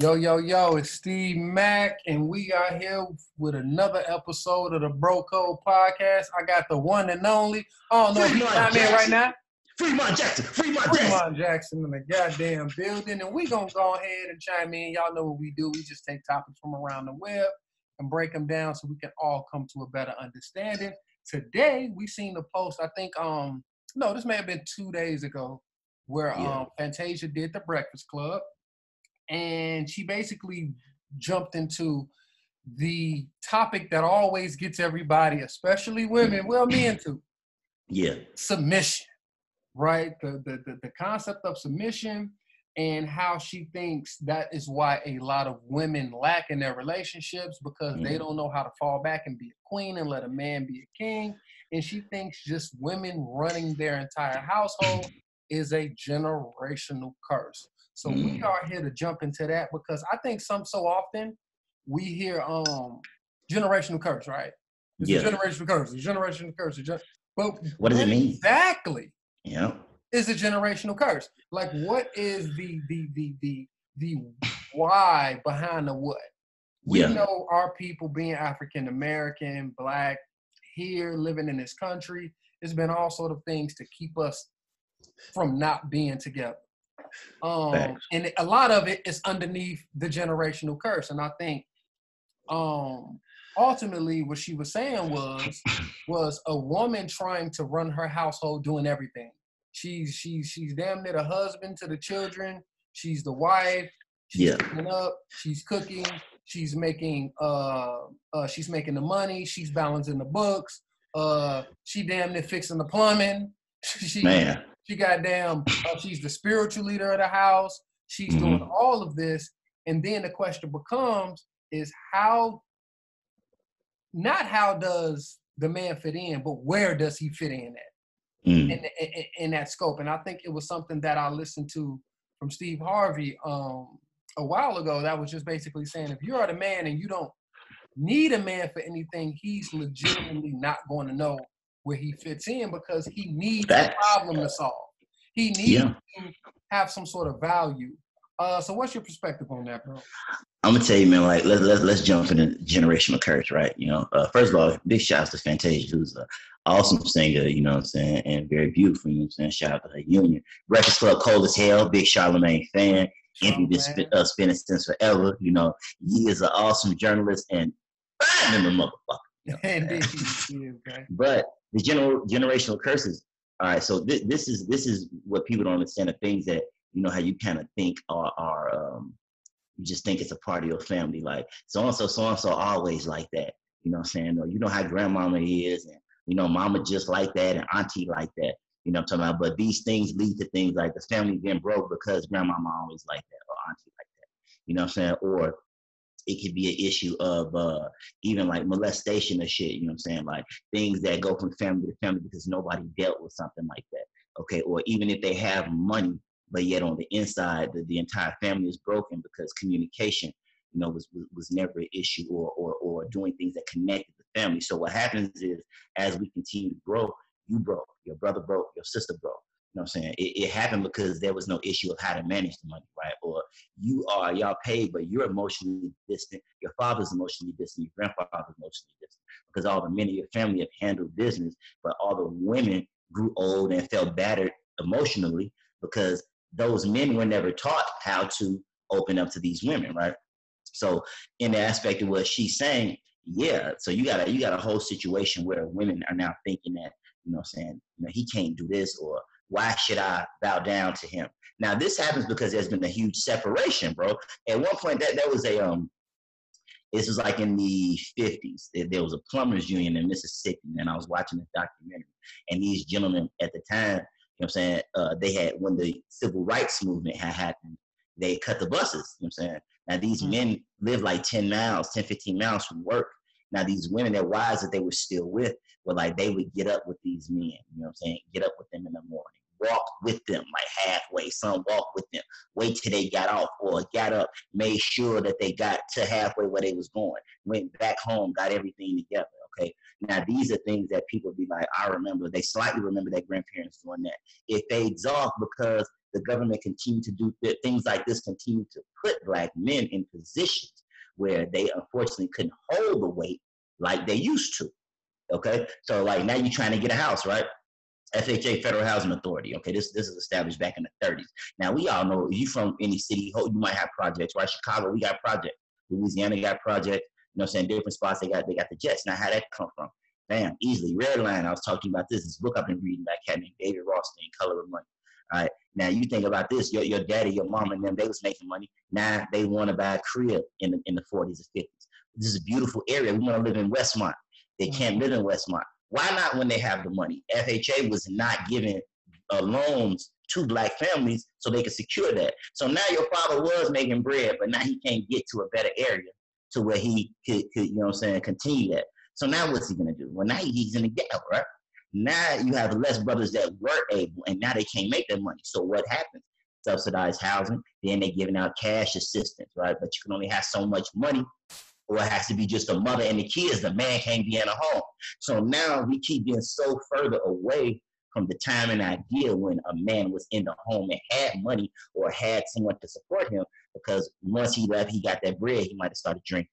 Yo, yo, yo, it's Steve Mack, and we are here with another episode of the Bro Code Podcast. I got the one and only. I don't know if he's not in right now. Fremont Jackson, Fremont Jackson. Fremont Jackson in the goddamn building, and we gonna go ahead and chime in. Y'all know what we do. We just take topics from around the web and break them down so we can all come to a better understanding. Today, we seen the post. I think um no, this may have been two days ago, where Yeah. um Fantasia did the Breakfast Club, and she basically jumped into the topic that always gets everybody, especially women, well, men too, Yeah, submission, right? The, the the the concept of submission and how she thinks that is why a lot of women lack in their relationships because they Mhm. don't know how to fall back and be a queen and let a man be a king. And she thinks just women running their entire household is a generational curse. So we Mm. are here to jump into that because I think some so often we hear um generational curse, right? It's Yeah. a generational curse, it's a generational curse. It's a gen- but What does it mean? Exactly yeah. is a generational curse. Like what is the the the the the why behind the what? We Yeah. know our people being African American, black, here living in this country, it's been all sort of things to keep us from not being together. Um, and a lot of it is underneath the generational curse. And I think um ultimately what she was saying was was a woman trying to run her household doing everything. She's she's she's damn near the husband to the children. She's the wife. She's Yeah. cooking up. She's cooking. She's making uh uh she's making the money. She's balancing the books. Uh she damn near fixing the plumbing. she Man. She goddamn uh, she's the spiritual leader of the house. She's Mhm. doing all of this. And then the question becomes is how not how does the man fit in, but where does he fit in at? Mm. in, in, in that scope. And I think it was something that I listened to from Steve Harvey um, a while ago that was just basically saying if you're the man and you don't need a man for anything, he's legitimately not going to know where he fits in because he needs a problem to solve. He needs Yeah. to have some sort of value. Uh, so what's your perspective on that, bro? I'm gonna tell you, man. Like, let's let's let's jump into generational curse, right? You know, uh, first of all, big shouts to Fantasia, who's an awesome singer. You know what I'm saying, and very beautiful. You know what I'm saying. Shout out to her union. Breakfast Club, cold as hell. Big Charlemagne fan. Interviewed been man. sp- uh, spinning since forever. You know, he is an awesome journalist and in the motherfucker. You know what Indeed, saying? he okay. But the general generational curses. All right, so thi- this is this is what people don't understand. The things that you know how you kind of think are are um, you just think it's a part of your family. Like so and so, so and so, always like that. You know what I'm saying? Or you know how grandmama is, and you know mama just like that, and auntie like that. You know what I'm talking about? But these things lead to things like the family being broke because grandmama always like that, or auntie like that. You know what I'm saying? Or it could be an issue of uh, even like molestation or shit. You know what I'm saying? Like things that go from family to family because nobody dealt with something like that. Okay, or even if they have money, but yet on the inside, the, the entire family is broken because communication, you know, was was, was never an issue, or, or or doing things that connected the family. So what happens is, as we continue to grow, you broke, your brother broke, your sister broke. You know what I'm saying? It, it happened because there was no issue of how to manage the money, right? Or you are y'all paid, but you're emotionally distant. Your father's emotionally distant. Your grandfather's emotionally distant because all the men in your family have handled business, but all the women grew old and felt battered emotionally because those men were never taught how to open up to these women, right? So in the aspect of what she's saying, yeah. So you got a you got a whole situation where women are now thinking that, you know, what saying, you know, he can't do this or why should I bow down to him? Now this happens because there's been a huge separation, bro. At one point that there was a um this was like in the 50s. There- was a plumbers union in Mississippi, and I was watching this documentary. And these gentlemen at the time, you know what I'm saying, uh, they had, when the civil rights movement had happened, they cut the buses, you know what I'm saying? Now, these Mm. men live like 10 miles, 10, 15 miles from work. Now, these women, their wives that they were still with, were like, they would get up with these men, you know what I'm saying? Get up with them in the morning, walk with them like halfway. Some walk with them, wait till they got off or got up, made sure that they got to halfway where they was going, went back home, got everything together. Okay. Now these are things that people be like, I remember. They slightly remember their grandparents doing that. It fades off because the government continue to do th- things like this, continue to put black men in positions where they unfortunately couldn't hold the weight like they used to. Okay, so like now you're trying to get a house, right? FHA, Federal Housing Authority. Okay, this this is established back in the 30s. Now we all know you from any city, you might have projects, right? Chicago, we got projects. Louisiana got projects. You know, I'm saying different spots they got they got the jets. Now how that come from? Bam, easily. Redline. I was talking about this. This book I've been reading by named David Rothstein, Color of Money. All right. Now you think about this. Your your daddy, your mom, and them they was making money. Now they want to buy a crib in the in the 40s or 50s. This is a beautiful area. We want to live in Westmont. They can't live in Westmont. Why not when they have the money? FHA was not giving uh, loans to black families so they could secure that. So now your father was making bread, but now he can't get to a better area to where he could, could you know what I'm saying, continue that. So now what's he gonna do? Well, now he's in the ghetto, right? Now you have less brothers that were able, and now they can't make their money. So what happens? Subsidized housing, then they're giving out cash assistance, right? But you can only have so much money or it has to be just a mother and the kids. The man can't be in a home. So now we keep getting so further away from the time and idea when a man was in the home and had money or had someone to support him because once he left, he got that bread, he might have started drinking,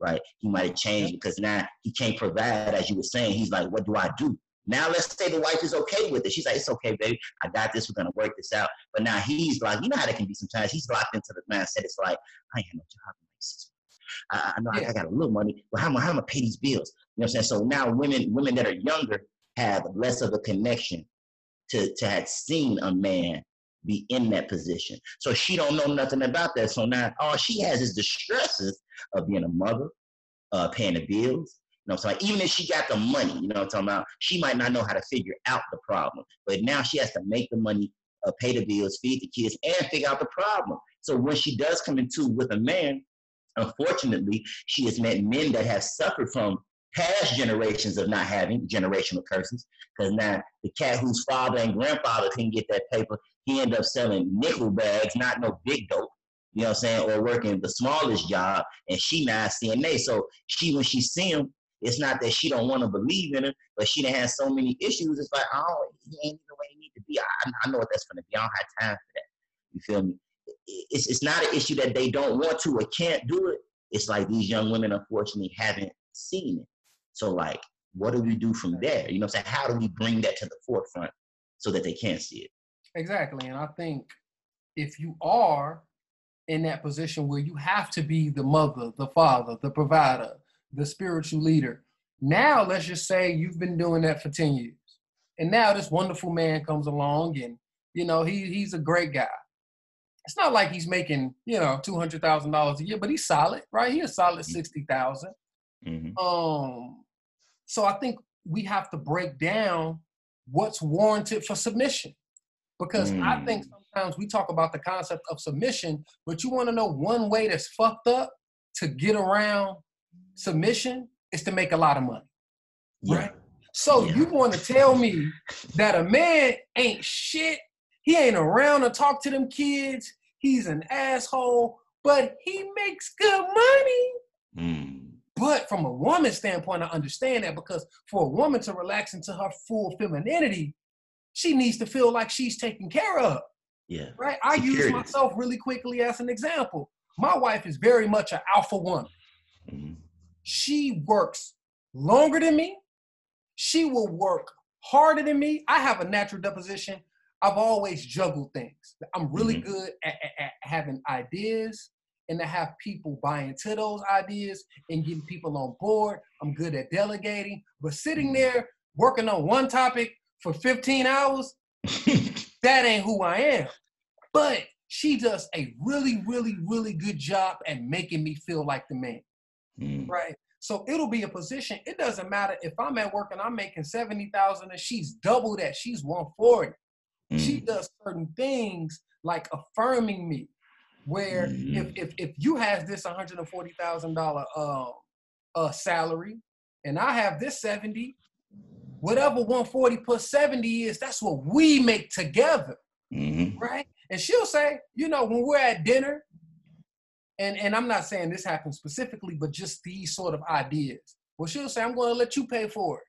right? He might have changed because now he can't provide, as you were saying. He's like, what do I do? Now let's say the wife is okay with it. She's like, it's okay, baby. I got this. We're gonna work this out. But now he's like, you know how that can be sometimes. He's locked into the mindset. It's like, I ain't had no job in like six I, I know yeah. I, I, got a little money, but how am I, how am I pay these bills? You know what I'm saying? So now women women that are younger have less of a connection to to have seen a man be in that position. So she don't know nothing about that. So now all she has is the stresses of being a mother, uh, paying the bills. Know saying? Even if she got the money, you know what I'm talking about, she might not know how to figure out the problem. But now she has to make the money, uh, pay the bills, feed the kids, and figure out the problem. So when she does come into with a man, Unfortunately, she has met men that have suffered from past generations of not having generational curses. Because now the cat whose father and grandfather couldn't get that paper, he ended up selling nickel bags, not no big dope. You know what I'm saying? Or working the smallest job, and she now CNA. So she, when she see him, it's not that she don't want to believe in him, but she done has so many issues. It's like, oh, he ain't even where he need to be. I, I know what that's gonna be. I don't have time for that. You feel me? it's, it's not an issue that they don't want to or can't do it. It's like these young women, unfortunately, haven't seen it. So, like, what do we do from there? You know what I'm saying? How do we bring that to the forefront so that they can see it? Exactly. And I think if you are in that position where you have to be the mother, the father, the provider, the spiritual leader, now let's just say you've been doing that for 10 years. And now this wonderful man comes along and, you know, he, he's a great guy it's not like he's making you know two hundred thousand dollars a year, but he's solid, right? He's a solid mm-hmm. mm-hmm. Um, so I think we have to break down what's warranted for submission, because mm. I think mm. sometimes we talk about the concept of submission, but you want to know one way that's fucked up to get around submission is to make a lot of money, yeah. right? So yeah. you want to tell me that a man ain't shit he ain't around to talk to them kids. He's an asshole, but he makes good money. Mm. But from a woman's standpoint, I understand that because for a woman to relax into her full femininity, she needs to feel like she's taken care of. Yeah. Right? I use myself really quickly as an example. My wife is very much an alpha woman. Mm-hmm. She works longer than me. She will work harder than me. I have a natural deposition I've always juggled things. I'm really mm-hmm. good at, at, at, having ideas and to have people buy into those ideas and getting people on board. I'm good at delegating, but sitting mm-hmm. there working on one topic for 15 hours, that ain't who I am. But she does a really, really, really good job at making me feel like the man. Mm. Right? So it'll be a position. It doesn't matter if I'm at work and I'm making 70,000 and she's double that. She's 140. Mm. She does certain things like affirming me, where mm. if, if if you have this one hundred and forty thousand dollar uh, uh salary, and I have this seventy, whatever one forty plus seventy is, that's what we make together, mm-hmm. right? And she'll say, you know, when we're at dinner, and and I'm not saying this happens specifically, but just these sort of ideas. Well, she'll say, I'm going to let you pay for it,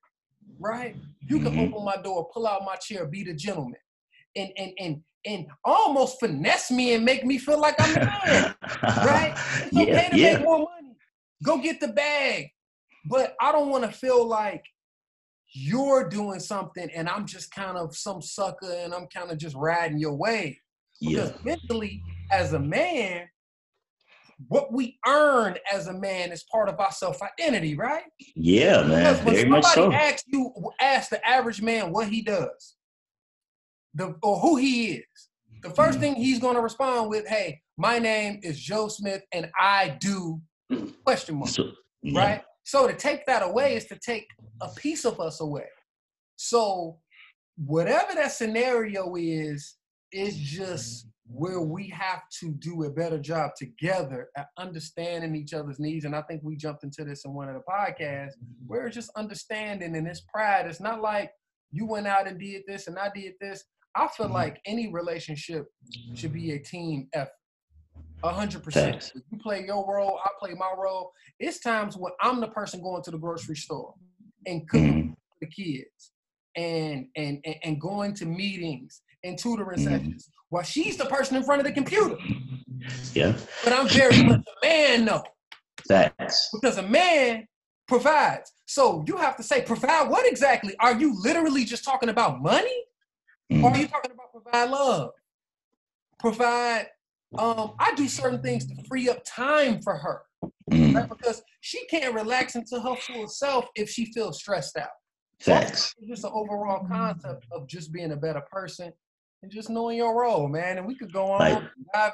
right? You can mm-hmm. open my door, pull out my chair, be the gentleman and and and and almost finesse me and make me feel like I'm mad. right? It's yeah, okay to yeah. make more money. Go get the bag. But I don't want to feel like you're doing something and I'm just kind of some sucker and I'm kind of just riding your wave. yeah. Mentally, as a man, what we earn as a man is part of our self-identity, right? Yeah, man. Because when Very much somebody so. asks you, ask the average man what he does, the or who he is, the 1st Mhm. thing he's going to respond with, "Hey, my name is Joe Smith, and I do question mark." So, yeah. right? So to take that away is to take a piece of us away. So whatever that scenario is, is just where we have to do a better job together at understanding each other's needs. And I think we jumped into this in one of the podcasts where it's just understanding and it's pride. It's not like you went out and did this and I did this. I feel Mhm. like any relationship should be a team effort. A hundred percent. You play your role, I play my role. It's times when I'm the person going to the grocery store and cooking Mhm. for the kids and and and, and going to meetings and tutoring Mhm. sessions while she's the person in front of the computer. Yeah. But I'm very much a man though, Facts. because a man provides. So you have to say, provide what exactly? Are you literally just talking about money? Or Mhm. are you talking about provide love? Provide um, I do certain things to free up time for her. Mhm. right? Because she can't relax into her full self if she feels stressed out. Facts. It's just an overall concept of just being a better person and just knowing your role, man. And we could go on. Like-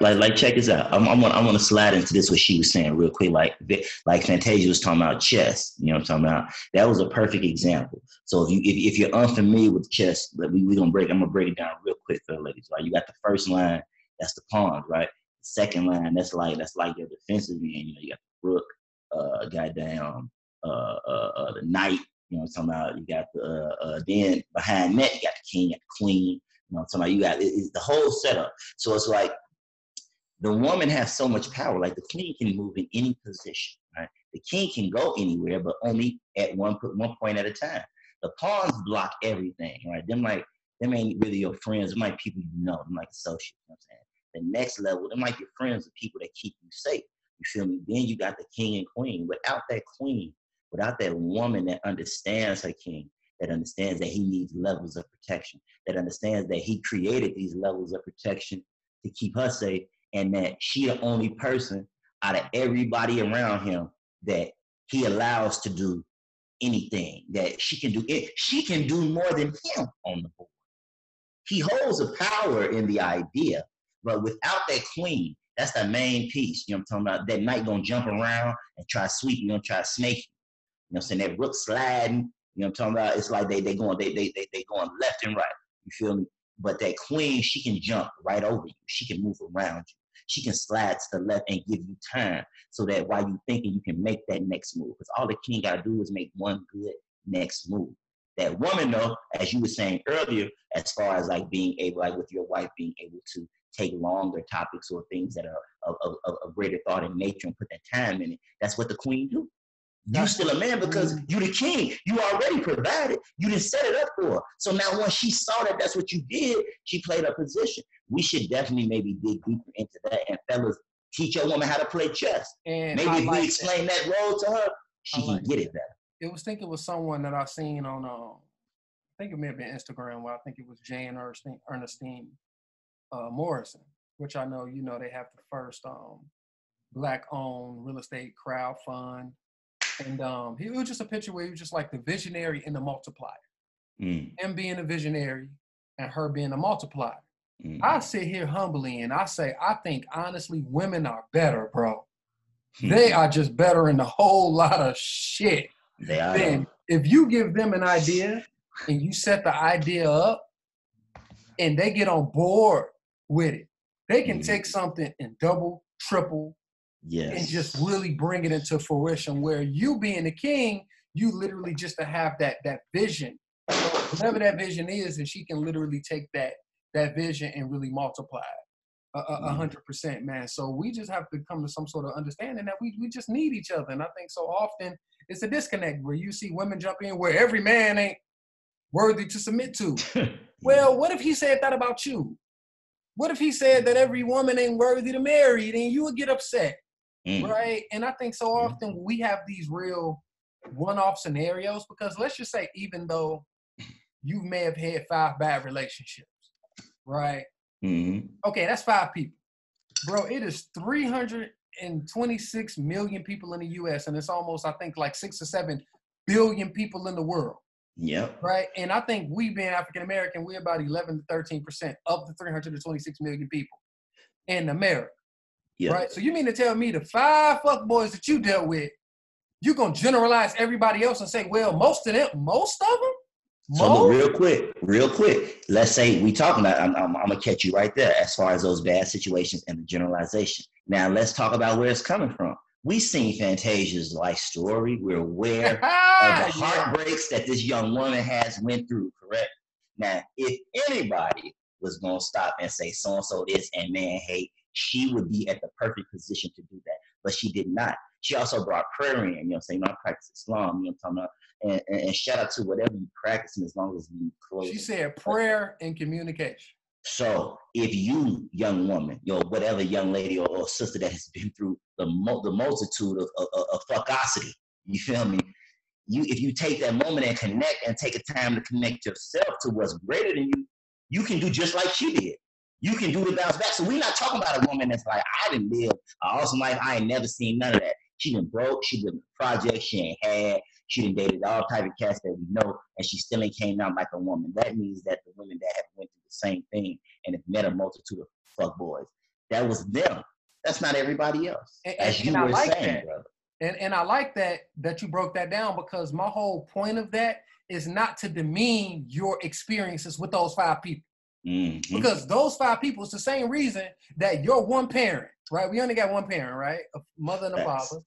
Like, like, check this out. I'm, I'm gonna, I'm gonna slide into this what she was saying real quick. Like, like Fantasia was talking about chess. You know what I'm talking about? That was a perfect example. So if you, if, if you're unfamiliar with chess, we we gonna break. I'm gonna break it down real quick for the ladies. Right? You got the first line. That's the pawn, right? The second line. That's like that's like your defensive end. You know, you got the rook, uh, goddamn, uh, uh, uh, the knight. You know what I'm talking about? You got the uh, uh, then behind that you got the king, you got the queen. You know about? You got it, it's the whole setup. So it's like the woman has so much power. Like the queen can move in any position, right? The king can go anywhere, but only at one one point at a time. The pawns block everything, right? Them like them ain't really your friends. Them like people you know. Them like associates. You know what I'm saying? The next level, them like your friends, the people that keep you safe. You feel me? Then you got the king and queen. Without that queen, without that woman that understands her king, that understands that he needs levels of protection, that understands that he created these levels of protection to keep her safe, and that she the only person out of everybody around him that he allows to do anything that she can do it. She can do more than him on the board. He holds a power in the idea but without that queen that's the main piece you know what i'm talking about that knight gonna jump around and try to sweep you gonna try to snake you you know what i'm saying that rook sliding you know what i'm talking about it's like they they going they they they, they going left and right you feel me but that queen she can jump right over you she can move around you she can slide to the left and give you time so that while you thinking you can make that next move. Because all the king gotta do is make one good next move. That woman though, as you were saying earlier, as far as like being able, like with your wife being able to take longer topics or things that are of, of, of, greater thought in nature and put that time in it, that's what the queen do. You still a man because you the king. You already provided. You didn't set it up for her. So now when she saw that that's what you did, she played her position. We should definitely maybe dig deeper into that. And fellas, teach your woman how to play chess. And Maybe I if like we explain that role to her, she can get it better. it was thinking it was someone that I seen on um I think it may have been Instagram where I think it was Jane Ernestine, Ernestine uh, Morrison, which I know you know they have the first um black owned real estate crowd fund. And um he it was just a picture where he was just like the visionary and the multiplier. Mm, Him being a visionary and her being a multiplier. mm, I sit here humbly and I say, I think honestly, women are better, bro. mm. They are just better in a whole lot of shit They are. then if you give them an idea and you set the idea up and they get on board with it, they can Mhm. take something and double, triple, Yes. and just really bring it into fruition. Where you being the king, you literally just to have that that vision, whatever that vision is, and she can literally take that that vision and really multiply. A- Mhm. hundred percent, man. So we just have to come to some sort of understanding that we, we just need each other. And I think so often it's a disconnect where you see women jump in where every man ain't worthy to submit to. Well, what if he said that about you? What if he said that every woman ain't worthy to marry? Then you would get upset, Mm. right? And I think so often we have these real one-off scenarios because let's just say even though you may have had five bad relationships, right? Mhm. Okay, that's five people. Bro, it is 326 million people in the US, and it's almost, I think, like six or seven billion people in the world, Yep. right? And I think we being African American, we're about 11 to 13% of the 326 million people in America, Yep. right? So you mean to tell me the five fuck boys that you dealt with, you gonna generalize everybody else and say, well, most of them, most of them? So look, real quick, real quick. Let's say we talking about. I'm, I'm, I'm gonna catch you right there as far as those bad situations and the generalization. Now let's talk about where it's coming from. We seen Fantasia's life story. We're aware of the ah, heartbreaks that this young woman has went through. Correct. Now, if anybody was gonna stop and say so and so this and man hate, she would be at the perfect position to do that. But she did not. She also brought prayer in. You know, I'm saying, you know, I practice Islam. You know, what I'm talking about. And, and, and shout out to whatever you practice, and as long as you close. She said prayer and communication. So if you, young woman, yo, whatever young lady or, or sister that has been through the mo- the multitude of, of, of fuckosity, you feel me? You if you take that moment and connect and take a time to connect yourself to what's greater than you, you can do just like she did. You can do the bounce back. So we're not talking about a woman that's like, I didn't live an awesome life. I ain't never seen none of that. She been broke. She did projects she ain't had. She done dated all type of cats that we know, and she still ain't came out like a woman. That means that the women that have went through the same thing and have met a multitude of fuck boys, that was them. That's not everybody else. And- As you and I were like saying, that. brother. And and I like that that you broke that down because my whole point of that is not to demean your experiences with those five people. Mhm. Because those five people, it's the same reason that you're one parent, right? We only got one parent, right? A mother and a Facts. father.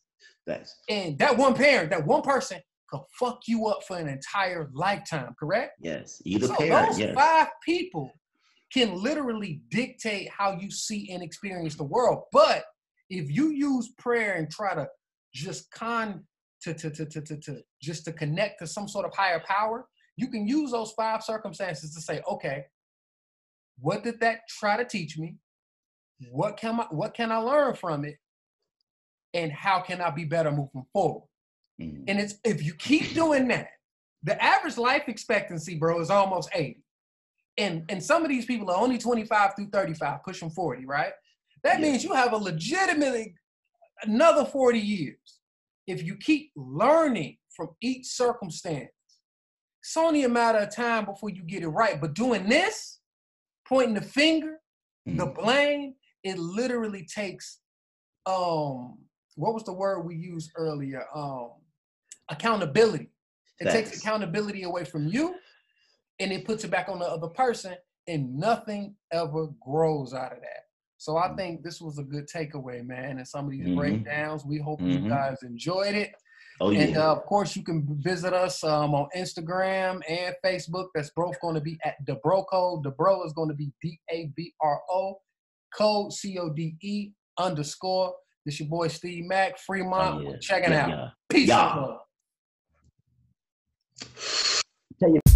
That's And that one parent, that one person could fuck you up for an entire lifetime, correct? yes. Either so parent, those yes. five people can literally dictate how you see and experience the world. But if you use prayer and try to just con to, to, to, to, to, to just to connect to some sort of higher power, you can use those five circumstances to say, okay, what did that try to teach me? What can I what can I learn from it? And how can I be better moving forward? Mhm. And it's if you keep doing that, the average life expectancy, bro, is almost 80. And and some of these people are only 25 through 35, pushing 40, right? That Yeah. means you have a legitimately another 40 years. If you keep learning from each circumstance, it's only a matter of time before you get it right. But doing this, pointing the finger, the Mhm. blame, it literally takes um what was the word we used earlier? Um accountability. It takes accountability away from you and it puts it back on the other person and nothing ever grows out of that. So I Mhm. think this was a good takeaway, man. And some of these Mhm. breakdowns, we hope you Mhm. guys enjoyed it. Oh yeah. And uh, of course, you can visit us um, on Instagram and Facebook. That's both going to be at the Bro Code. The Bro is going to be D A B R O, Code C O D E underscore. This your boy Steve Mack, Fremont. Oh, yeah. We're checking Yeah, out. yeah. Peace Yeah. and love.